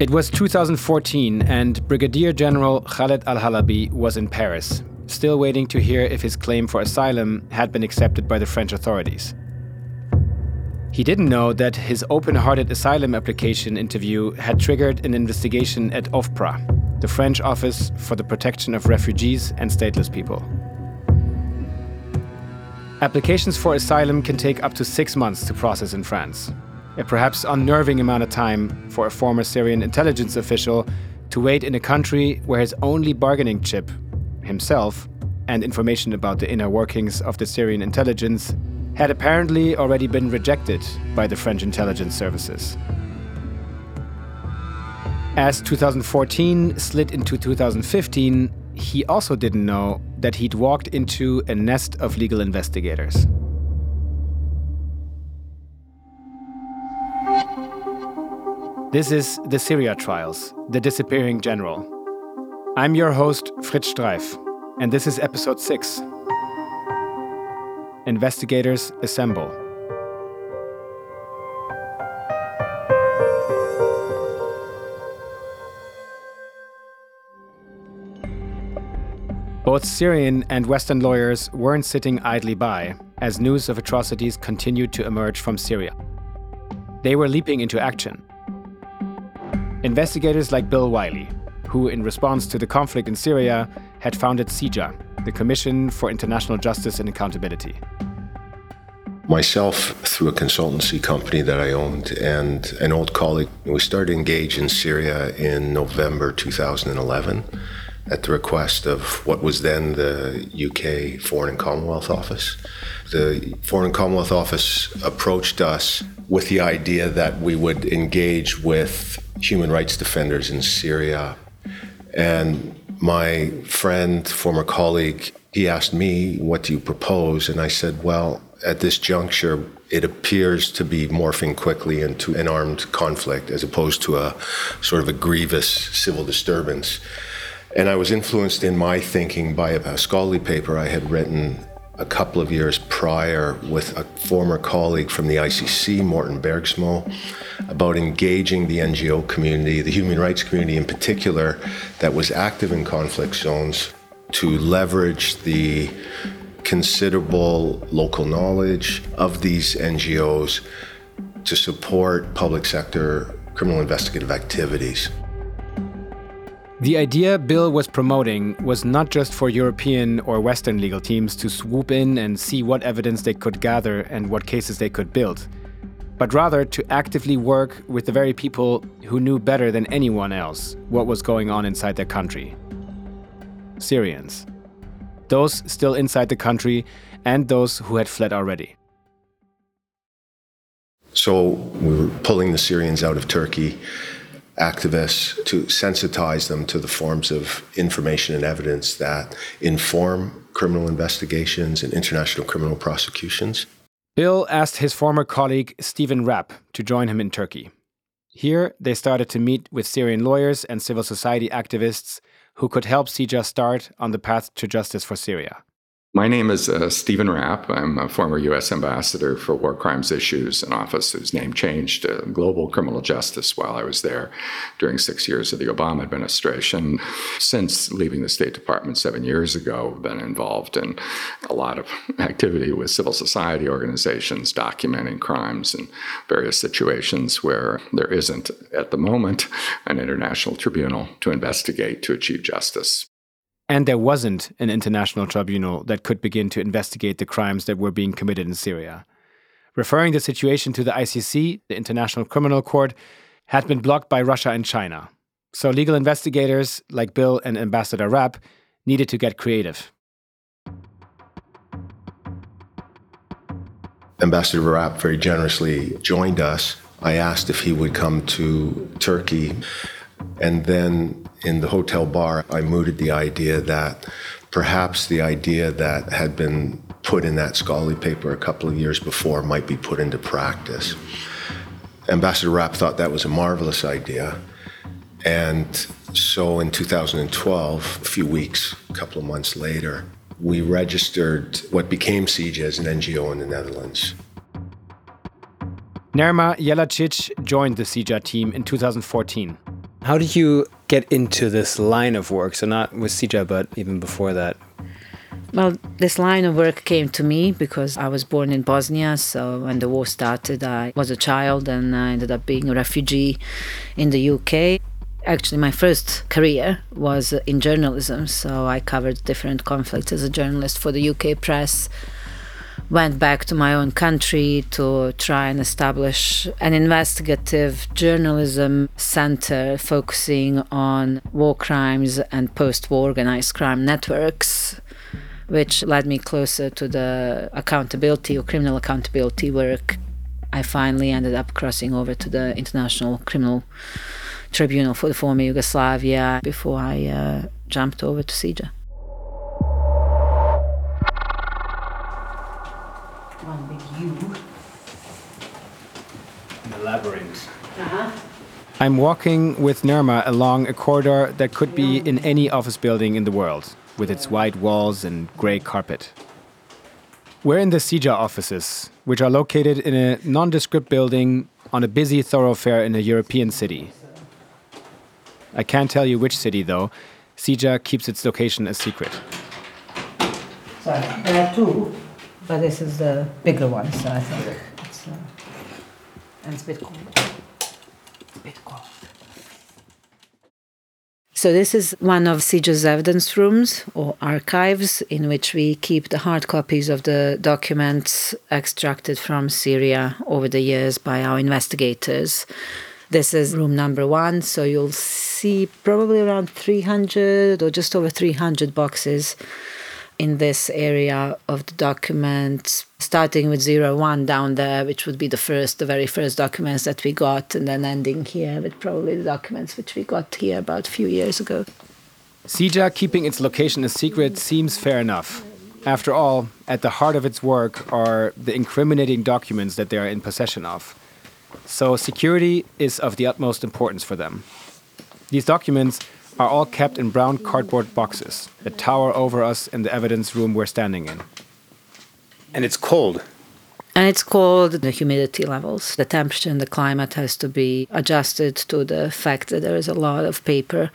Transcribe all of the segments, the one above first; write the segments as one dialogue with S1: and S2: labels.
S1: It was 2014, and Brigadier General Khaled al Halabi was in Paris, still waiting to hear if his claim for asylum had been accepted by the French authorities. He didn't know that his open hearted asylum application interview had triggered an investigation at OFPRA, the French Office for the Protection of Refugees and Stateless People. Applications for asylum can take up to six months to process in France, a perhaps unnerving amount of time for a former Syrian intelligence official to wait in a country where his only bargaining chip, himself, and information about the inner workings of the Syrian intelligence had apparently already been rejected by the French intelligence services. As 2014 slid into 2015, he also didn't know that he'd walked into a nest of legal investigators. This is the Syria Trials, The Disappearing General. I'm your host, Fritz Streiff, and this is episode 6 Investigators Assemble. Both Syrian and Western lawyers weren't sitting idly by as news of atrocities continued to emerge from Syria. They were leaping into action. Investigators like Bill Wiley, who, in response to the conflict in Syria, had founded CIJA, the Commission for International Justice and Accountability.
S2: Myself, through a consultancy company that I owned, and an old colleague, we started engage in Syria in November 2011 at the request of what was then the UK Foreign and Commonwealth Office. The Foreign and Commonwealth Office approached us with the idea that we would engage with human rights defenders in Syria. And my friend, former colleague, he asked me, What do you propose? And I said, Well, at this juncture, it appears to be morphing quickly into an armed conflict as opposed to a sort of a grievous civil disturbance. And I was influenced in my thinking by a scholarly paper I had written a couple of years prior with a former colleague from the ICC, Morten Bergsmo, about engaging the NGO community, the human rights community in particular, that was active in conflict zones to leverage the considerable local knowledge of these NGOs to support public sector criminal investigative activities.
S1: The idea Bill was promoting was not just for European or Western legal teams to swoop in and see what evidence they could gather and what cases they could build, but rather to actively work with the very people who knew better than anyone else what was going on inside their country Syrians. Those still inside the country and those who had fled already.
S2: So we were pulling the Syrians out of Turkey activists to sensitize them to the forms of information and evidence that inform criminal investigations and international criminal prosecutions.
S1: Bill asked his former colleague Stephen Rapp to join him in Turkey. Here, they started to meet with Syrian lawyers and civil society activists who could help CIJA start on the path to justice for Syria.
S3: My name is uh, Stephen Rapp. I'm a former U.S. ambassador for war crimes issues, an office whose name changed to Global Criminal Justice while I was there during six years of the Obama administration. Since leaving the State Department seven years ago, I've been involved in a lot of activity with civil society organizations documenting crimes and various situations where there isn't, at the moment, an international tribunal to investigate to achieve justice.
S1: And there wasn't an international tribunal that could begin to investigate the crimes that were being committed in Syria. Referring the situation to the ICC, the International Criminal Court, had been blocked by Russia and China. So legal investigators like Bill and Ambassador Rapp needed to get creative.
S2: Ambassador Rapp very generously joined us. I asked if he would come to Turkey. And then in the hotel bar, I mooted the idea that perhaps the idea that had been put in that scholarly paper a couple of years before might be put into practice. Ambassador Rapp thought that was a marvelous idea. And so in 2012, a few weeks, a couple of months later, we registered what became CIJA as an NGO in the Netherlands.
S1: Nerma Jelacic joined the CIJA team in 2014. How did you get into this line of work? So, not with CIJA, but even before that?
S4: Well, this line of work came to me because I was born in Bosnia. So, when the war started, I was a child and I ended up being a refugee in the UK. Actually, my first career was in journalism. So, I covered different conflicts as a journalist for the UK press went back to my own country to try and establish an investigative journalism center focusing on war crimes and post war organized crime networks, which led me closer to the accountability or criminal accountability work. I finally ended up crossing over to the International Criminal Tribunal for the former Yugoslavia before I uh, jumped over to CIJA.
S1: I'm walking with Nerma along a corridor that could be in any office building in the world, with its white walls and gray carpet. We're in the CIJA offices, which are located in a nondescript building on a busy thoroughfare in a European city. I can't tell you which city, though. CIJA keeps its location a secret.
S4: Sorry, there are two, but this is the bigger one, so I think it's. Uh and it's a bit cold. So this is one of CIJA's evidence rooms or archives in which we keep the hard copies of the documents extracted from Syria over the years by our investigators. This is room number one, so you'll see probably around 300 or just over 300 boxes in this area of the documents, starting with zero one down there, which would be the first, the very first documents that we got, and then ending here with probably the documents which we got here about a few years ago.
S1: CIJA keeping its location a secret seems fair enough. After all, at the heart of its work are the incriminating documents that they are in possession of. So security is of the utmost importance for them. These documents are all kept in brown cardboard boxes that tower over us in the evidence room we're standing in. And it's cold.
S4: And it's cold, the humidity levels, the temperature and the climate has to be adjusted to the fact that there is a lot of paper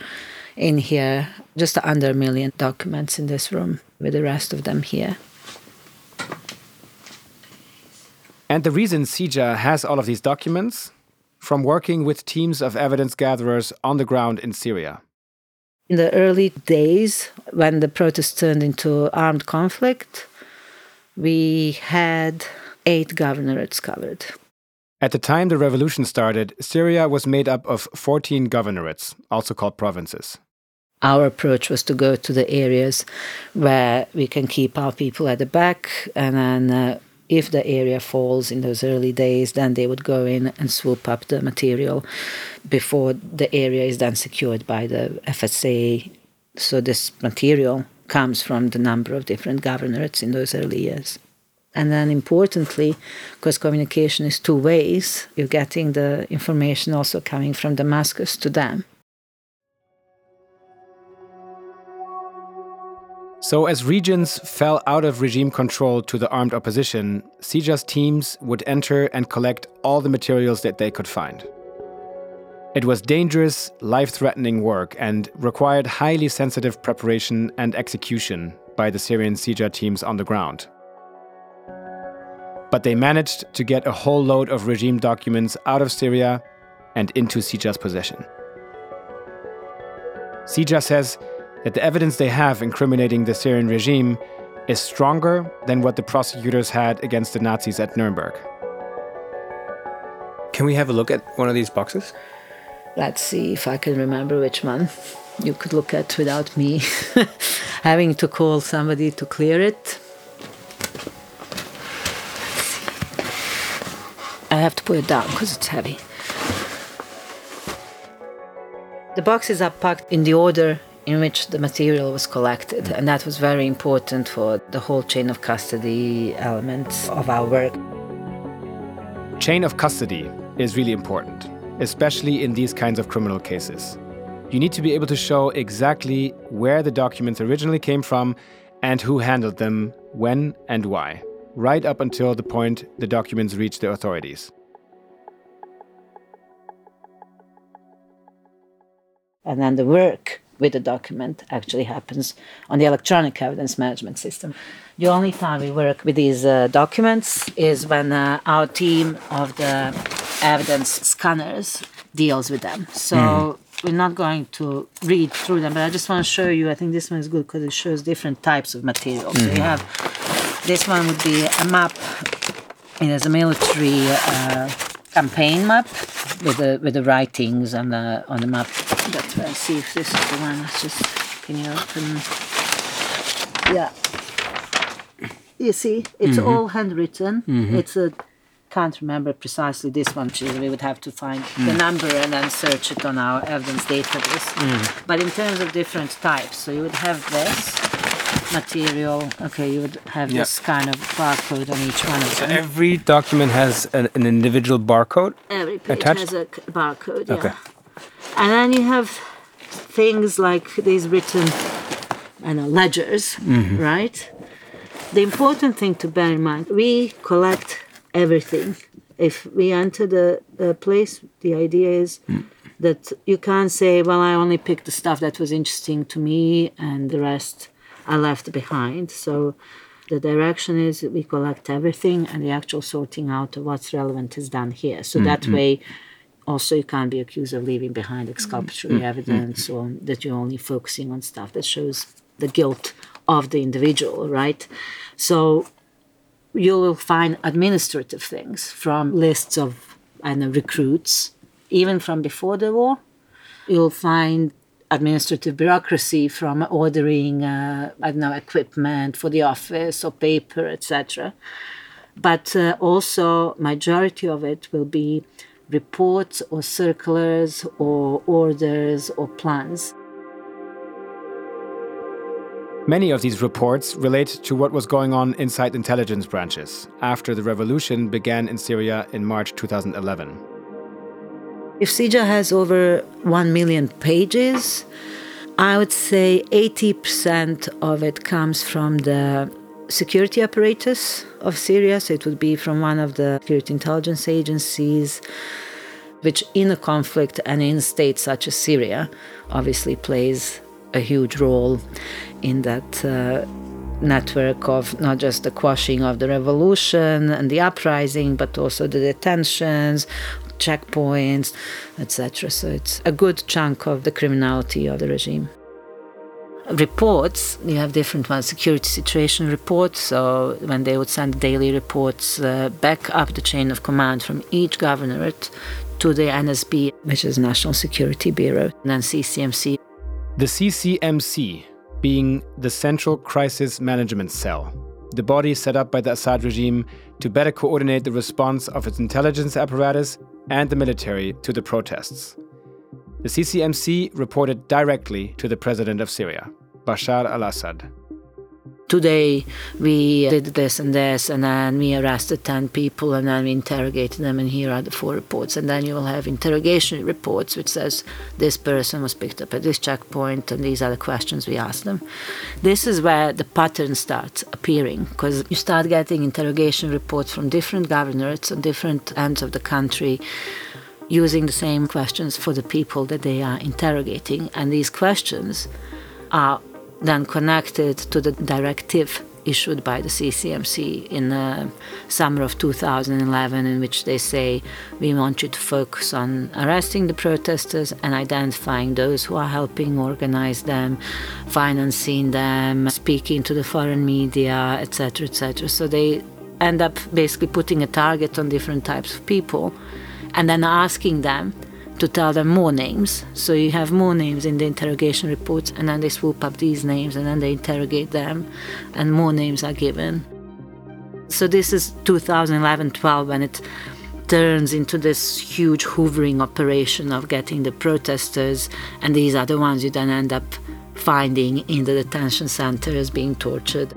S4: in here, just under a million documents in this room, with the rest of them here.
S1: And the reason CIJA has all of these documents? From working with teams of evidence gatherers on the ground in Syria.
S4: In the early days, when the protests turned into armed conflict, we had eight governorates covered.
S1: At the time the revolution started, Syria was made up of 14 governorates, also called provinces.
S4: Our approach was to go to the areas where we can keep our people at the back and then uh, if the area falls in those early days, then they would go in and swoop up the material before the area is then secured by the FSA. So this material comes from the number of different governorates in those early years. And then importantly, because communication is two ways, you're getting the information also coming from Damascus to them.
S1: So, as regions fell out of regime control to the armed opposition, CIJA's teams would enter and collect all the materials that they could find. It was dangerous, life threatening work and required highly sensitive preparation and execution by the Syrian CIJA teams on the ground. But they managed to get a whole load of regime documents out of Syria and into CIJA's possession. CIJA says that the evidence they have incriminating the Syrian regime is stronger than what the prosecutors had against the Nazis at Nuremberg. Can we have a look at one of these boxes?
S4: Let's see if I can remember which one you could look at without me having to call somebody to clear it. I have to put it down because it's heavy. The boxes are packed in the order in which the material was collected. And that was very important for the whole chain of custody elements of our work.
S1: Chain of custody is really important, especially in these kinds of criminal cases. You need to be able to show exactly where the documents originally came from and who handled them, when and why, right up until the point the documents reach the authorities.
S4: And then the work with the document actually happens on the electronic evidence management system. The only time we work with these uh, documents is when uh, our team of the evidence scanners deals with them. So mm. we're not going to read through them, but I just want to show you. I think this one is good because it shows different types of materials. Mm-hmm. So you have this one would be a map. It is a military uh, campaign map with the with the writings on the on the map. Let's uh, see if this is the one. Let's just can you open? Yeah. You see, it's mm-hmm. all handwritten. Mm-hmm. It's a can't remember precisely this one. We would have to find mm. the number and then search it on our evidence database. Mm. But in terms of different types, so you would have this material. Okay, you would have yep. this kind of barcode on each one of
S1: so
S4: them.
S1: every document has an, an individual barcode.
S4: Every page
S1: attached?
S4: has a barcode. Yeah. Okay. And then you have things like these written, know, ledgers, mm-hmm. right? The important thing to bear in mind, we collect everything. If we enter the, the place, the idea is mm. that you can't say, well, I only picked the stuff that was interesting to me and the rest I left behind. So the direction is we collect everything and the actual sorting out of what's relevant is done here. So mm-hmm. that way, also you can't be accused of leaving behind exculpatory mm-hmm. evidence or that you're only focusing on stuff that shows the guilt of the individual, right? So you will find administrative things from lists of I know, recruits, even from before the war. You'll find administrative bureaucracy from ordering, uh, I don't know, equipment for the office or paper, etc. But uh, also, majority of it will be reports or circulars or orders or plans.
S1: Many of these reports relate to what was going on inside intelligence branches after the revolution began in Syria in March 2011.
S4: If CIJA has over 1 million pages, I would say 80% of it comes from the security apparatus of Syria. So it would be from one of the security intelligence agencies, which in a conflict and in states such as Syria obviously plays a huge role in that uh, network of not just the quashing of the revolution and the uprising, but also the detentions, checkpoints, etc. So it's a good chunk of the criminality of the regime. Reports, you have different ones, security situation reports. So when they would send daily reports uh, back up the chain of command from each governorate to the NSB, which is National Security Bureau, and then CCMC.
S1: The CCMC being the Central Crisis Management Cell, the body set up by the Assad regime to better coordinate the response of its intelligence apparatus and the military to the protests. The CCMC reported directly to the president of Syria, Bashar al Assad
S4: today we did this and this, and then we arrested 10 people, and then we interrogated them, and here are the four reports. And then you will have interrogation reports, which says this person was picked up at this checkpoint, and these are the questions we asked them. This is where the pattern starts appearing, because you start getting interrogation reports from different governorates on different ends of the country using the same questions for the people that they are interrogating. And these questions are then connected to the directive issued by the CCMC in the summer of 2011, in which they say we want you to focus on arresting the protesters and identifying those who are helping organize them, financing them, speaking to the foreign media, etc., etc. So they end up basically putting a target on different types of people and then asking them to tell them more names. So you have more names in the interrogation reports, and then they swoop up these names and then they interrogate them, and more names are given. So this is 2011 12 when it turns into this huge hoovering operation of getting the protesters, and these are the ones you then end up finding in the detention centers being tortured.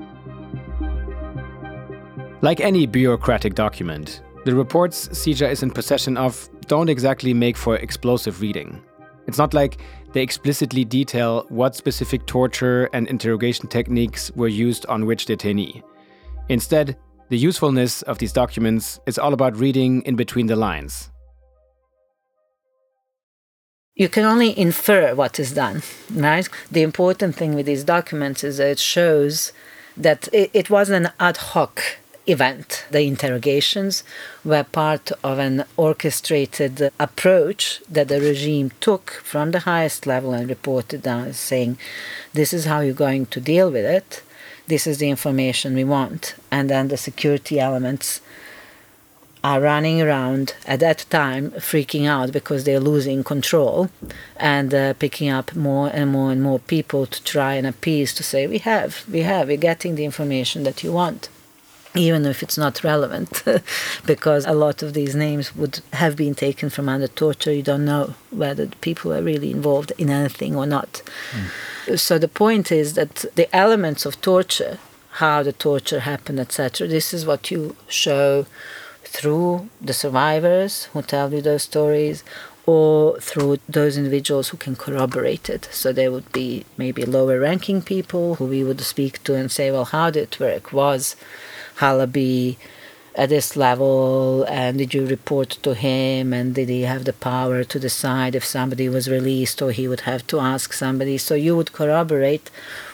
S1: Like any bureaucratic document, the reports CIJA is in possession of don't exactly make for explosive reading. It's not like they explicitly detail what specific torture and interrogation techniques were used on which detainee. Instead, the usefulness of these documents is all about reading in between the lines.
S4: You can only infer what is done, right? The important thing with these documents is that it shows that it, it was an ad hoc event. The interrogations were part of an orchestrated approach that the regime took from the highest level and reported down, saying, This is how you're going to deal with it. This is the information we want. And then the security elements are running around at that time freaking out because they're losing control and uh, picking up more and more and more people to try and appease to say we have we have we're getting the information that you want even if it's not relevant, because a lot of these names would have been taken from under torture. You don't know whether people are really involved in anything or not. Mm. So the point is that the elements of torture, how the torture happened, etc., this is what you show through the survivors who tell you those stories or through those individuals who can corroborate it. So there would be maybe lower ranking people who we would speak to and say, well, how did it work? Was Halabi at this level and did you report to him and did he have the power to decide if somebody was released or he would have to ask somebody? So you would corroborate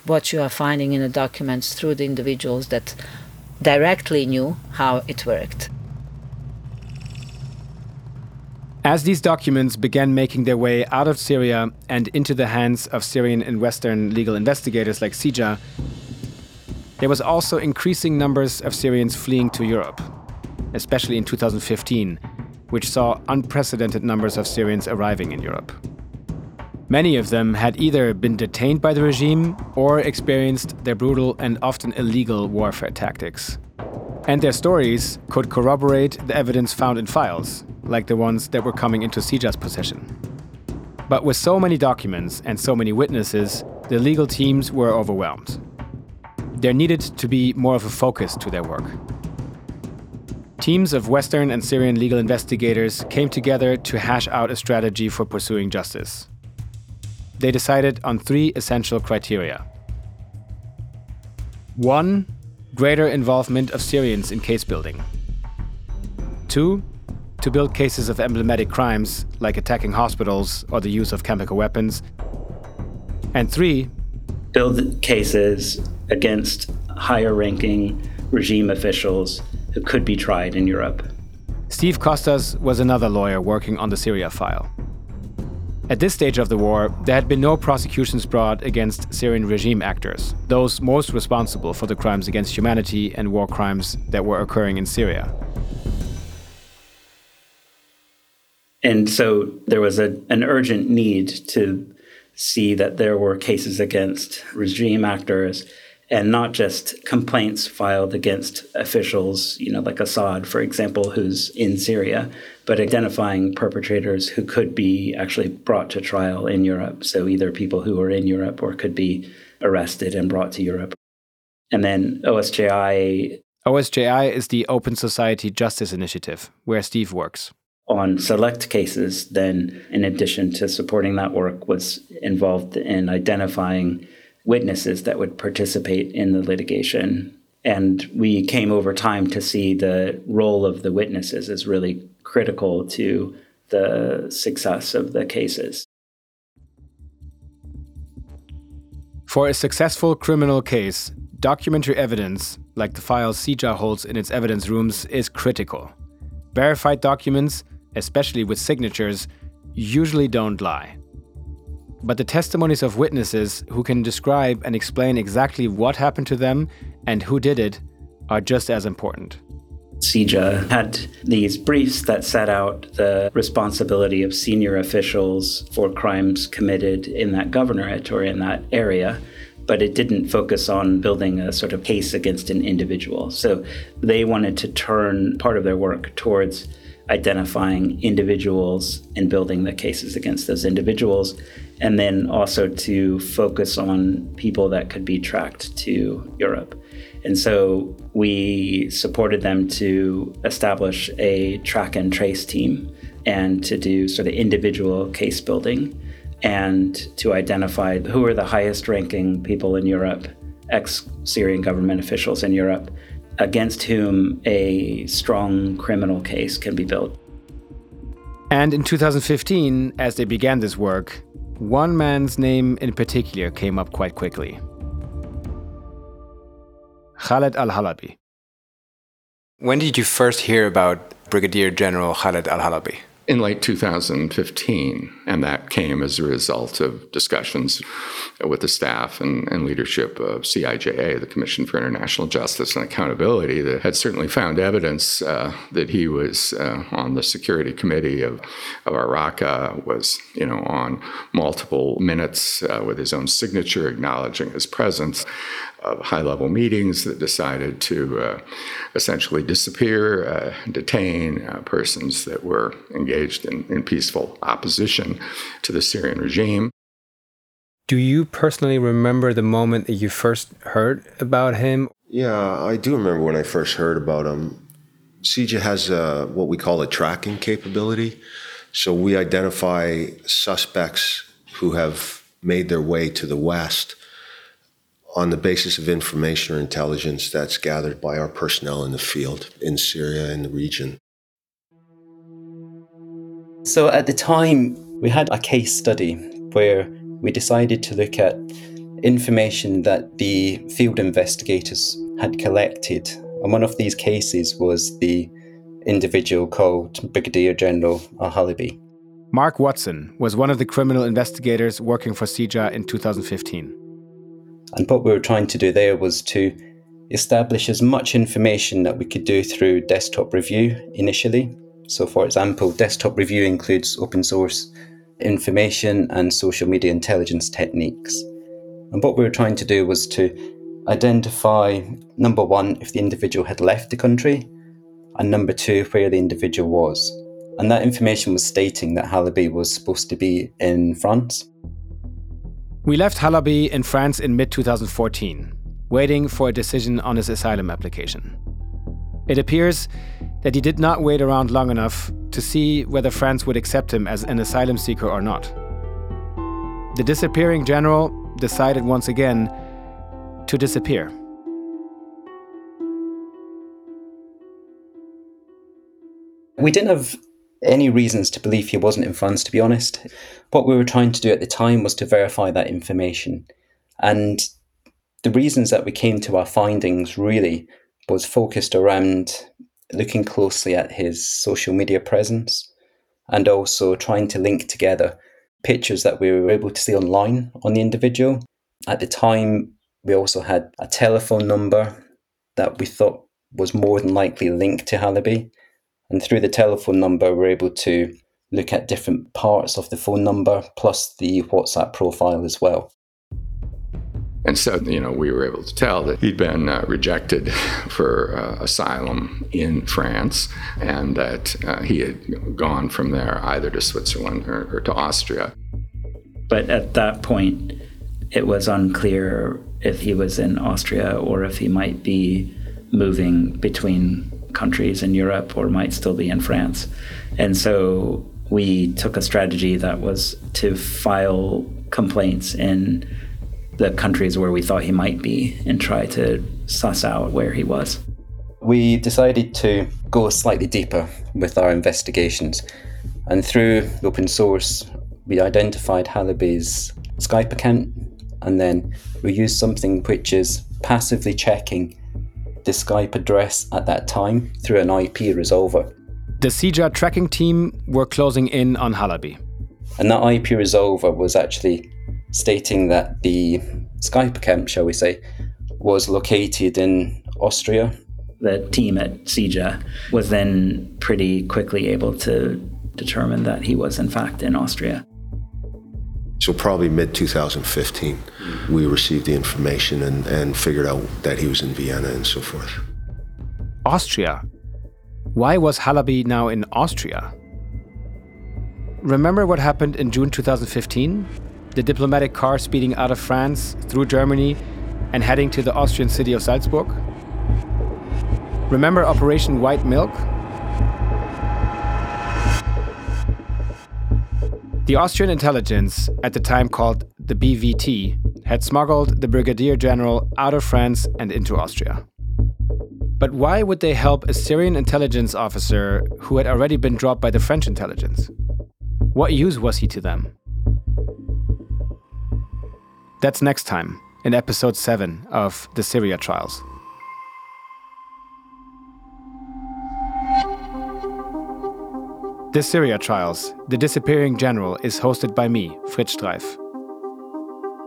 S4: what you are finding in the documents through the individuals that directly knew how it worked.
S1: As these documents began making their way out of Syria and into the hands of Syrian and Western legal investigators like CIJA, there was also increasing numbers of Syrians fleeing to Europe, especially in 2015, which saw unprecedented numbers of Syrians arriving in Europe. Many of them had either been detained by the regime or experienced their brutal and often illegal warfare tactics. And their stories could corroborate the evidence found in files, like the ones that were coming into CIJA's possession. But with so many documents and so many witnesses, the legal teams were overwhelmed there needed to be more of a focus to their work. Teams of Western and Syrian legal investigators came together to hash out a strategy for pursuing justice. They decided on three essential criteria. One, greater involvement of Syrians in case building. Two, to build cases of emblematic crimes like attacking hospitals or the use of chemical weapons. And three,
S5: build cases against higher ranking regime officials who could be tried in Europe.
S1: Steve Kostas was another lawyer working on the Syria file. At this stage of the war, there had been no prosecutions brought against Syrian regime actors, those most responsible for the crimes against humanity and war crimes that were occurring in Syria.
S5: And so there was a, an urgent need to see that there were cases against regime actors and not just complaints filed against officials, you know, like Assad, for example, who's in Syria, but identifying perpetrators who could be actually brought to trial in Europe. So either people who are in Europe or could be arrested and brought to Europe. And then OSJI.
S1: OSJI is the Open Society Justice Initiative, where Steve works.
S5: On select cases, then, in addition to supporting that work, was involved in identifying witnesses that would participate in the litigation. And we came over time to see the role of the witnesses is really critical to the success of the cases.
S1: For a successful criminal case, documentary evidence, like the files CIJA holds in its evidence rooms, is critical. Verified documents, especially with signatures, usually don't lie. But the testimonies of witnesses who can describe and explain exactly what happened to them and who did it are just as important.
S5: CIJA had these briefs that set out the responsibility of senior officials for crimes committed in that governorate or in that area, but it didn't focus on building a sort of case against an individual. So they wanted to turn part of their work towards identifying individuals and building the cases against those individuals, and then also to focus on people that could be tracked to Europe. And so we supported them to establish a track and trace team and to do sort of individual case building and to identify who are the highest ranking people in Europe, ex Syrian government officials in Europe, against whom a strong criminal case can be built.
S1: And in 2015, as they began this work, one man's name in particular came up quite quickly Khaled al Halabi. When did you first hear about Brigadier General Khaled al Halabi?
S3: In late 2015. And that came as a result of discussions with the staff and, and, leadership of CIJA, the Commission for International Justice and Accountability, that had certainly found evidence uh, that he was uh, on the Security Committee of, of Raqqa, was you know on multiple minutes uh, with his own signature acknowledging his presence of high level meetings that decided to uh, essentially disappear, uh, detain uh, persons that were engaged in, in peaceful opposition to the Syrian regime.
S1: Do you personally remember the moment that you first heard about him?
S2: Yeah, I do remember when I first heard about him. CIJA has a, what we call a tracking capability. So we identify suspects who have made their way to the West on the basis of information or intelligence that's gathered by our personnel in the field, in Syria, in the region.
S6: So at the time, we had a case study where we decided to look at information that the field investigators had collected. And one of these cases was the individual called Brigadier General Al Halabi.
S1: Mark Watson was one of the criminal investigators working for CIJA in 2015.
S6: And what we were trying to do there was to establish as much information that we could do through desktop review initially. So, for example, desktop review includes open source information and social media intelligence techniques. And what we were trying to do was to identify number one, if the individual had left the country, and number two, where the individual was. And that information was stating that Halabi was supposed to be in France.
S1: We left Halabi in France in mid 2014, waiting for a decision on his asylum application. It appears that he did not wait around long enough to see whether France would accept him as an asylum seeker or not. The disappearing general decided once again to disappear.
S6: We didn't have any reasons to believe he wasn't in France, to be honest. What we were trying to do at the time was to verify that information. And the reasons that we came to our findings really was focused around looking closely at his social media presence and also trying to link together pictures that we were able to see online on the individual. At the time, we also had a telephone number that we thought was more than likely linked to Halabi. And through the telephone number, we're able to look at different parts of the phone number plus the WhatsApp profile as well.
S3: And so, you know, we were able to tell that he'd been uh, rejected for uh, asylum in France and that uh, he had gone from there either to Switzerland or, or to Austria.
S6: But at that point, it was unclear if he was in Austria or if he might be moving between countries in Europe or might still be in France. And so we took a strategy that was to file complaints in the countries where we thought he might be and try to suss out where he was. We decided to go slightly deeper with our investigations. And through open source, we identified Halabi's Skype account and then we used something which is passively checking the Skype address at that time through an IP resolver.
S1: The CIJA tracking team were closing in on Halabi.
S6: And that IP resolver was actually stating that the Skype account, shall we say, was located in Austria. The team at CIJA was then pretty quickly able to determine that he was, in fact, in Austria.
S2: So probably mid 2015, we received the information and, and figured out that he was in Vienna and so forth.
S1: Austria. Why was Halabi now in Austria? Remember what happened in June 2015? The diplomatic car speeding out of France through Germany and heading to the Austrian city of Salzburg? Remember Operation White Milk? The Austrian intelligence, at the time called the BVT, had smuggled the Brigadier General out of France and into Austria. But why would they help a Syrian intelligence officer who had already been dropped by the French intelligence? What use was he to them? That's next time in episode 7 of the Syria Trials. The Syria Trials, The Disappearing General, is hosted by me, Fritz Streiff.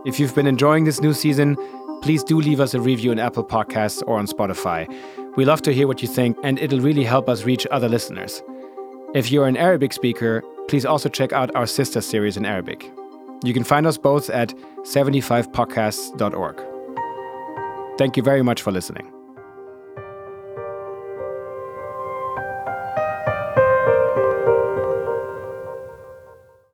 S1: If you've been enjoying this new season, please do leave us a review in Apple Podcasts or on Spotify. We love to hear what you think, and it'll really help us reach other listeners. If you're an Arabic speaker, please also check out our sister series in Arabic. You can find us both at 75podcasts.org. Thank you very much for listening.